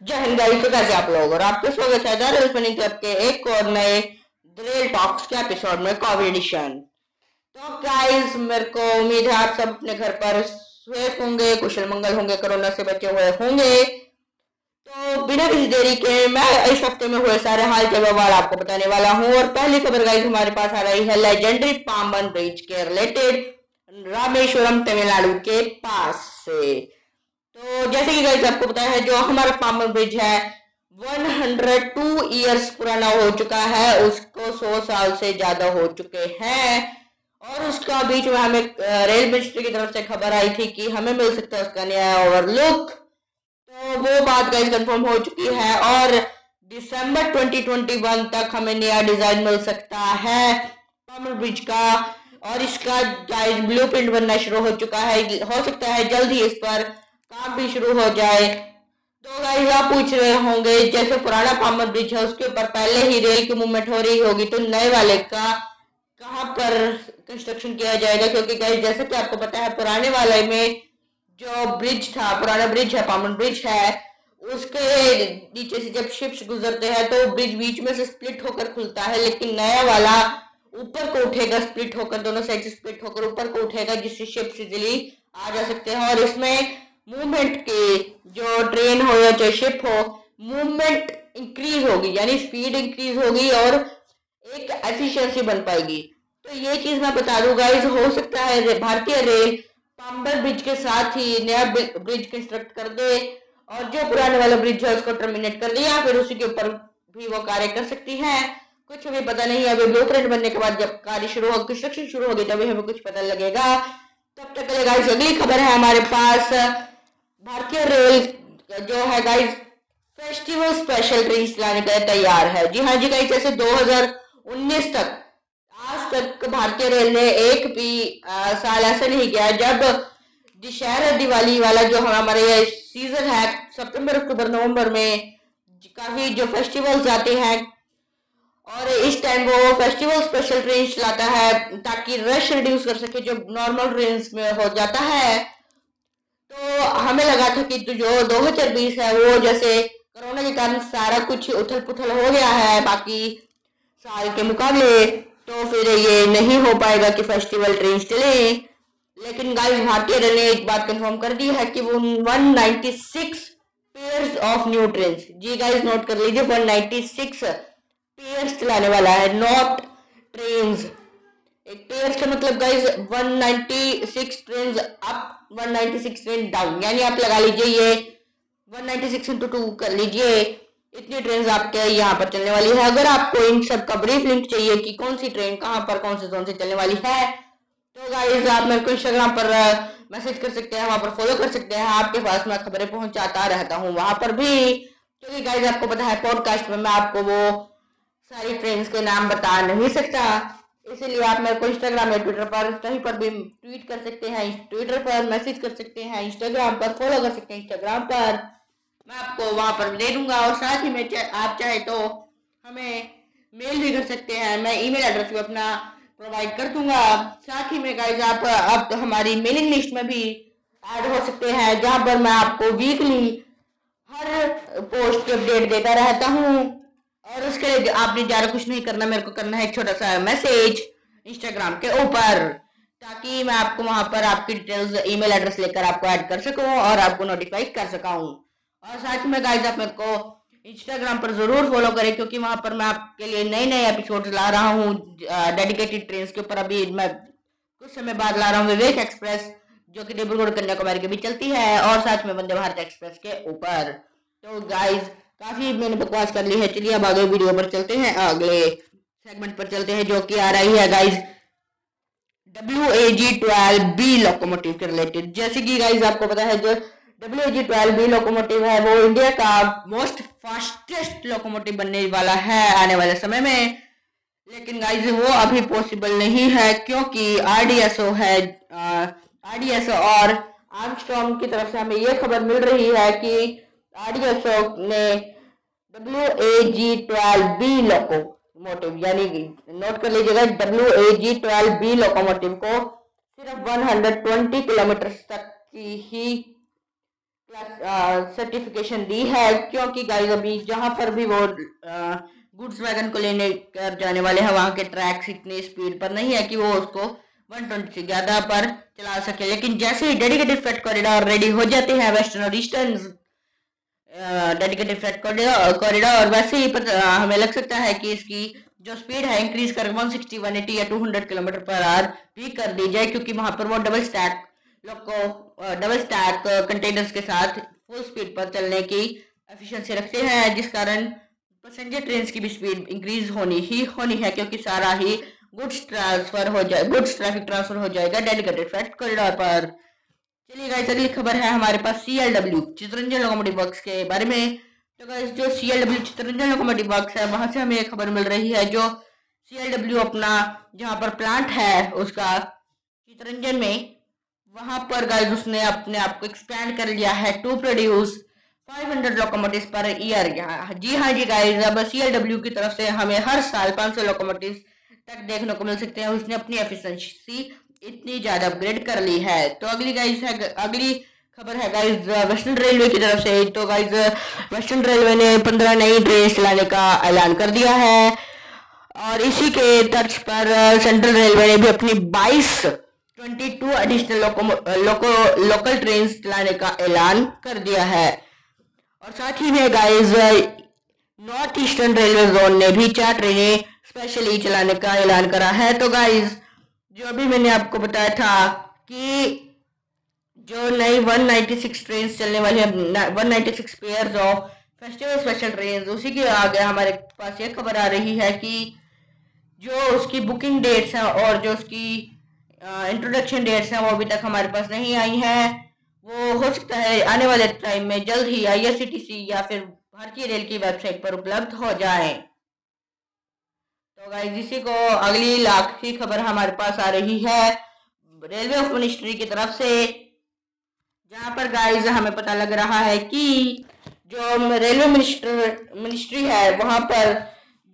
जय हिंद गाइस तो कैसे आप लोग? और आपका स्वागत है दारुल फनी क्लब के एक और नए द्रिल टॉक्स के एपिसोड में एडिशन तो गाइस मेरे को उम्मीद है आप सब अपने घर पर सेफ़ होंगे, कुशल मंगल होंगे, कोरोना से बचे हुए होंगे। तो बिना किसी देरी के मैं इस हफ़्ते में हुए सारे हाल के बवाल आपको बताने वाला हूँ। और पहली खबर गाइस हमारे पास आ रही है लेजेंडरी पाम्बन ब्रिज के रिलेटेड रामेश्वरम, तमिलनाडु के पास से। तो जैसे कि गाइस आपको पता है, जो हमारा पाम्बन ब्रिज है 102 इयर्स पुराना हो चुका है, उसको 100 साल से ज़्यादा हो चुके हैं। और उसका बीच में हमें रेल मिनिस्ट्री की तरफ़ से खबर आई थी कि हमें मिल सकता है उसका नया ओवरलुक तो वो बात गाइस कंफर्म हो चुकी है और दिसंबर 2021 तक हमें नया डिज़ाइन मिल सकता है पाम्बन ब्रिज का। और इसका गाइस ब्लूप्रिंट बनना शुरू हो चुका है। हो सकता है जल्द ही इस पर काम भी शुरू हो जाए। तो गाइस आप पूछ रहे होंगे, जैसे पुराना पामर ब्रिज है, उसके ऊपर पहले ही रेल की मूवमेंट हो रही होगी तो नए वाले का कहाँ पर कंस्ट्रक्शन किया जाएगा? क्योंकि गाइस जैसे कि आपको पता है, पुराने वाले में जो ब्रिज था, पुराना ब्रिज है पामन ब्रिज है, उसके नीचे से जब शिप्स गुजरते हैं तो ब्रिज बीच में से स्प्लिट होकर खुलता है, लेकिन नया वाला ऊपर को उठेगा स्प्लिट होकर, दोनों साइड से स्प्लिट होकर ऊपर को उठेगा, जिससे शिप्स इजिली आ जा सकते हैं। और इसमें मूवमेंट के जो ट्रेन हो या चाहे शिप हो मूवमेंट इंक्रीज होगी, यानी स्पीड इंक्रीज होगी और एक एफिशिएंसी बन पाएगी। तो ये चीज़ मैं बता दूँगा इस हो सकता है भारतीय रेल पाम्बर ब्रिज के साथ ही नया ब्रिज कंस्ट्रक्ट कर दे और जो पुराने वाला ब्रिज है उसको टर्मिनेट कर दे या फिर उसी के ऊपर भी वो कार्य कर सकती है। कुछ हमें पता नहीं है अभी ब्लू प्रिंट बनने के बाद जब कार्य शुरू हो कंस्ट्रक्शन शुरू होगी, तभी हमें कुछ पता लगेगा। तब तक अगली खबर है हमारे पास। भारतीय रेल जो है गाइस फेस्टिवल स्पेशल ट्रेन चलाने के लिए तैयार है। जी हाँ जी गाइस जैसे 2019 तक आज तक भारतीय रेल ने एक भी आ, साल ऐसा नहीं किया। जब दशहरा दिवाली वाला जो हमारे ये सीज़न है सितंबर अक्टूबर नवंबर में काफ़ी जो फेस्टिवल्स आते हैं और इस टाइम वो फेस्टिवल स्पेशल ट्रेन चलाता है ताकि रश रिड्यूस कर सके जो नॉर्मल ट्रेन में हो जाता है। तो हमें लगा था कि जो 2020 है, वो जैसे कोरोना के कारण सारा कुछ उथल पुथल हो गया है, बाकी साल के मुकाबले तो फिर ये नहीं हो पाएगा कि फेस्टिवल ट्रेन चले। लेकिन गाइस भारतीय रेल ने एक बात कंफर्म कर दी है कि वो 196 पेयर्स ऑफ़ न्यू ट्रेन जी गाइस नोट कर लीजिए 196 पेयर्स चलाने वाला है नॉट ट्रेन्स एक पेयर्स का मतलब guys 196 train up 196 train down यानी आप लगा लीजिए ये 196 इंटू टू कर लीजिए, इतनी ट्रेन आपके यहाँ पर चलने वाली है। अगर आपको इन सब का ब्रीफ लिंक चाहिए कि कौन सी ट्रेन कहाँ पर, कौन से जोन से चलने वाली है तो गाइज़ आप मेरे को इंस्टाग्राम पर मैसेज कर सकते हैं, वहाँ पर फॉलो कर सकते हैं। आपके पास मैं खबरें पहुंचाता रहता हूँ वहाँ पर भी। क्योंकि गाइज़ आपको पता है पॉडकास्ट में मैं आपको वो सारी ट्रेन के नाम बता नहीं सकता। इसीलिए आप मेरे को इंस्टाग्राम या ट्विटर पर कहीं पर भी ट्वीट कर सकते हैं ट्विटर पर मैसेज कर सकते हैं इंस्टाग्राम पर फॉलो कर सकते हैं इंस्टाग्राम पर। मैं आपको वहाँ पर ले दूँगा और साथ ही में आप चाहे तो हमें मेल भी कर सकते हैं। मैं ईमेल एड्रेस भी अपना प्रोवाइड कर दूँगा। साथ ही में गाइज़ आप अब तो हमारी मेलिंग लिस्ट में भी ऐड हो सकते हैं, जहाँ पर मैं आपको वीकली हर पोस्ट की अपडेट देता रहता हूँ। और उसके लिए आपने ज़्यादा कुछ नहीं करना, मेरे को करना है एक छोटा सा मैसेज इंस्टाग्राम के ऊपर, ताकि मैं आपको वहाँ पर आपकी डिटेल्स ईमेल एड्रेस लेकर आपको ऐड कर सकूँ और आपको नोटिफाई कर सका हूँ और साथ में गाइज़ आप मेरे को इंस्टाग्राम पर ज़रूर फॉलो करें, क्योंकि वहाँ पर मैं आपके लिए नए नए एपिसोड ला रहा हूँ डेडिकेटेड ट्रेन के ऊपर। अभी मैं कुछ समय बाद ला रहा हूँ विवेक एक्सप्रेस जो कि डिब्रूगढ़ कन्याकुमारी के भी चलती है, और साथ में वंदे भारत एक्सप्रेस के ऊपर। तो गाइज़ काफ़ी मैंने बकवास कर ली है। चलिए अब आगे वीडियो पर चलते हैं। अगले सेगमेंट पर चलते हैं जो कि आ रही है guys W A G twelve B locomotive के रिलेटेड जैसे कि गाइज़ आपको पता है, जो W A G twelve B locomotive है, वो इंडिया का मोस्ट फास्टेस्ट लोकोमोटिव बनने वाला है आने वाले समय में। लेकिन गाइज़ वो अभी पॉसिबल नहीं है क्योंकि आरडीएसओ है आरडीएसओ और आर्मस्ट्रॉन्ग की तरफ़ से हमें ये खबर मिल रही है कि आरडी अशोक ने W A G twelve B locomotive यानी नोट कर लीजिएगा W A G twelve B locomotive को सिर्फ़ 120 किलोमीटर तक की ही सर्टिफिकेशन दी है, क्योंकि गाइस अभी जहाँ पर भी वो गुड्स वैगन को लेने कर जाने वाले हैं, वहाँ के ट्रैक्स इतनी स्पीड पर नहीं है कि वो उसको 120 से ज़्यादा पर चला सके। लेकिन जैसे ही डेडिकेटेड फ्रेट कॉरिडोर रेडी हो जाते हैं वेस्टर्न और ईस्टर्न डेडिकेटेड कॉरिडोर वैसे ही हमें लग सकता है कि इसकी जो स्पीड है इंक्रीज कर 160, 180 या 200 किलोमीटर पर भी कर दी जाए क्योंकि वहाँ पर वो double stack double stack containers के साथ फुल स्पीड पर चलने की एफिशिएंसी रखते हैं जिस कारण पैसेंजर ट्रेन की भी स्पीड इंक्रीज होनी ही होनी है क्योंकि सारा ही गुड्स ट्रांसफ़र हो जाए गुड्स ट्रैफ़िक ट्रांसफ़र हो जाएगा डेडिकेटेड फ्रेट कॉरिडोर पर। चलिए गाइस अगली खबर है हमारे पास C L W Chittaranjan locomotive works के बारे में। तो गाइस जो C L W Chittaranjan locomotive works है, वहाँ से हमें खबर मिल रही है जो सी एल डब्ल्यू अपना जहाँ पर प्लांट है, उसका चित्रंजन में, वहाँ पर गाइस उसने अपने आप को एक्सपैंड कर लिया है to produce 500 locomotive per year यहाँ, जी हाँ जी गाइस अब सी एल डब्ल्यू की तरफ़ से हमें हर साल 500 लोकोमोटिव तक देखने को मिल सकते हैं। उसने अपनी एफिशिएंसी इतनी ज़्यादा अपग्रेड कर ली है। तो अगली गाइस है, अगली खबर है गाइस वेस्टर्न रेलवे की तरफ़ से। तो गाइस वेस्टर्न रेलवे ने पंद्रह नई ट्रेन चलाने का ऐलान कर दिया है। और इसी के तर्ज पर सेंट्रल रेलवे ने भी अपनी 22 22 एडिशनल लोको लोकल ट्रेन चलाने का ऐलान कर दिया है। और साथ ही में guys north eastern railway zone ने भी चार ट्रेनें स्पेशली चलाने का ऐलान करा है। तो गाइज़ जो अभी मैंने आपको बताया था कि जो नई 196 ट्रेन चलने वाली है 196 pairs of festival special train उसी के आगे हमारे पास ये खबर आ रही है कि जो उसकी बुकिंग डेट्स हैं और जो उसकी इंट्रोडक्शन डेट्स हैं, वो अभी तक हमारे पास नहीं आई हैं। वो हो सकता है आने वाले टाइम में जल्द ही आईआरसीटीसी या फिर भारतीय रेल की वेबसाइट पर उपलब्ध हो जाए। तो गाइज़ इसी को अगली लाख की खबर हमारे पास आ रही है रेलवे ऑफ़ मिनिस्ट्री की तरफ़ से, जहाँ पर गाइज़ हमें पता लग रहा है कि जो रेलवे मिनिस्टर, मिनिस्ट्री है, वहाँ पर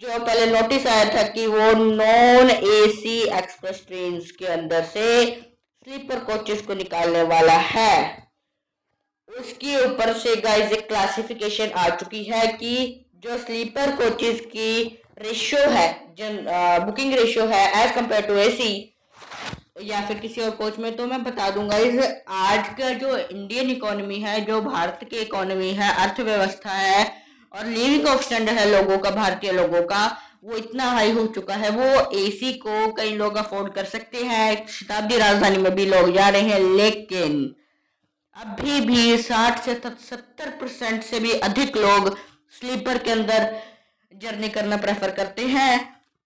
जो पहले नोटिस आया था कि वो नॉन एसी एक्सप्रेस ट्रेन के अंदर से स्लीपर कोचेस को निकालने वाला है। उसके ऊपर से गाइज़ एक क्लासिफिकेशन आ चुकी है कि जो स्लीपर कोचेस की रेशियो है जन बुकिंग रेशियो है एज कंपेयर टू एसी या फिर किसी और कोच में तो मैं बता दूँगा इस आज का जो इंडियन इकोनॉमी है, जो भारत की इकोनॉमी है, अर्थव्यवस्था है और लिविंग ऑफ़ स्टैंडर्ड है लोगों का, भारतीय लोगों का, वो इतना हाई हो चुका है। वो एसी को कई लोग अफोर्ड कर सकते हैं शताब्दी राजधानी में भी लोग जा रहे हैं, लेकिन अभी भी साठ से सत्तर परसेंट से भी अधिक लोग स्लीपर के अंदर जर्नी करना प्रेफर करते हैं।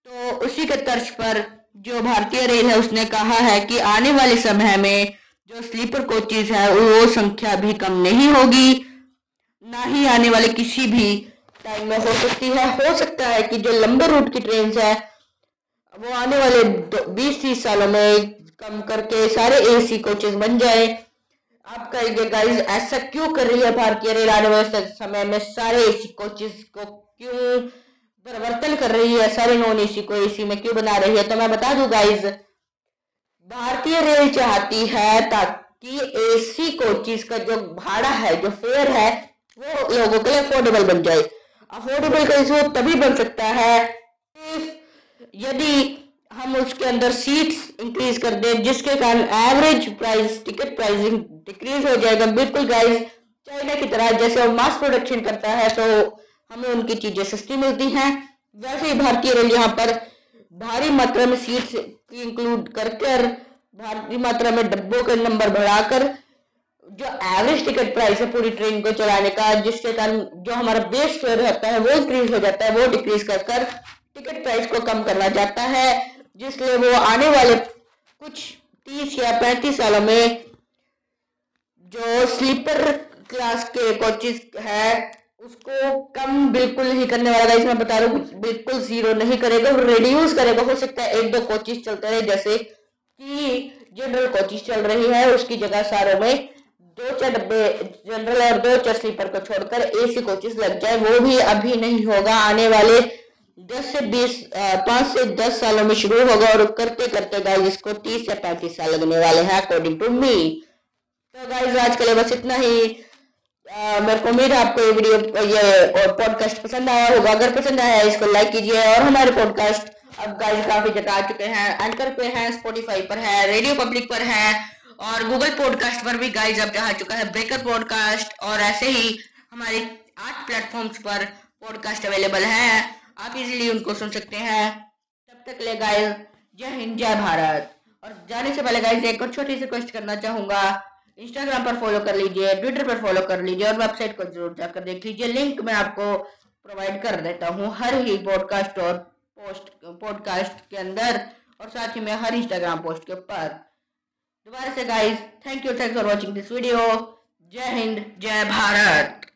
तो उसी के तर्ज पर जो भारतीय रेल है, उसने कहा है कि आने वाले समय में जो स्लीपर कोचेज है, वो संख्या भी कम नहीं होगी। ना ही आने वाले किसी भी टाइम में हो सकती है। हो सकता है कि जो लंबे रूट की ट्रेन है, वो आने वाले बीस तीस सालों में कम करके सारे एसी कोचेज बन जाए। आप कहेंगे गाइस ऐसा क्यों कर रही है भारतीय रेल आने वाले समय में सारे एसी कोचेज को क्यों परिवर्तन कर रही है सारे नॉन एसी को एसी में क्यों बना रही है? तो मैं बता दू गाइज़ भारतीय रेल चाहती है ताकि एसी कोचिस का जो भाड़ा है, जो फेयर है, वो लोगों के लिए अफोर्डेबल बन जाए। अफोर्डेबल कैसे तभी बन सकता है यदि हम उसके अंदर सीट्स इंक्रीज कर दें, जिसके कारण average price ticket pricing decrease हो जाएगा। बिल्कुल गाइज़ चाइना की तरह, जैसे वो मास प्रोडक्शन करता है तो हमें उनकी चीज़ें सस्ती मिलती हैं। वैसे ही भारतीय रेल यहाँ पर भारी मात्रा में सीट्स इंक्लूड कर कर भारी मात्रा में डब्बों के नंबर बढ़ाकर, जो एवरेज टिकट प्राइस है पूरी ट्रेन को चलाने का, जिसके कारण जो हमारा बेस फेयर रहता है वो इंक्रीज हो जाता है, वो डिक्रीज कर कर टिकट प्राइस को कम करना चाहता है, जिसलिए वो आने वाले कुछ तीस या पैंतीस सालों में जो स्लीपर क्लास के कोचिज है उसको कम बिल्कुल नहीं करने वाला इसमें बता रहा हूँ बिल्कुल ज़ीरो नहीं करेगा रिड्यूस करेगा। हो सकता है एक दो कोचिज चलते रहे, जैसे कि जनरल कोचिज चल रही है, उसकी जगह सारों में दो चार डब्बे जनरल और दो चार स्लीपर को छोड़कर एसी कोचिज लग जाए, वो भी अभी नहीं होगा। आने वाले दस से बीस पाँच से दस सालों में शुरू होगा और करते करते गाइज़ इसको तीस से पैंतीस साल लगने वाले हैं अकॉर्डिंग टू मी तो गाइज़ आज के लिए बस इतना ही। मेरे को उम्मीद है आपको ये वीडियो ये, और पॉडकास्ट पसंद आया होगा। अगर पसंद आया इसको लाइक कीजिए और हमारे पॉडकास्ट अब गाइस काफ़ी जगह आ चुके हैं। एंकर पे हैं स्पॉटिफाई पर है रेडियो पब्लिक पर है, और गूगल पॉडकास्ट पर भी गाइस अब आ चुका है। ब्रेकर पॉडकास्ट और ऐसे ही हमारे आठ प्लेटफॉर्म्स पर पॉडकास्ट अवेलेबल है। आप इजीली उनको सुन सकते हैं। तब तक ले गाइस जय हिंद, जय भारत। और जाने से पहले गाइस एक और छोटी सी रिक्वेस्ट करना चाहूँगा। इंस्टाग्राम पर फॉलो कर लीजिए ट्विटर पर फॉलो कर लीजिए और वेबसाइट को ज़रूर जाकर देख लीजिए। लिंक मैं आपको प्रोवाइड कर देता हूँ हर ही पॉडकास्ट और पोस्ट पॉडकास्ट के अंदर और साथ ही में हर इंस्टाग्राम पोस्ट के ऊपर। दोबारा से guys thank you thanks for watching this video जय हिंद जय भारत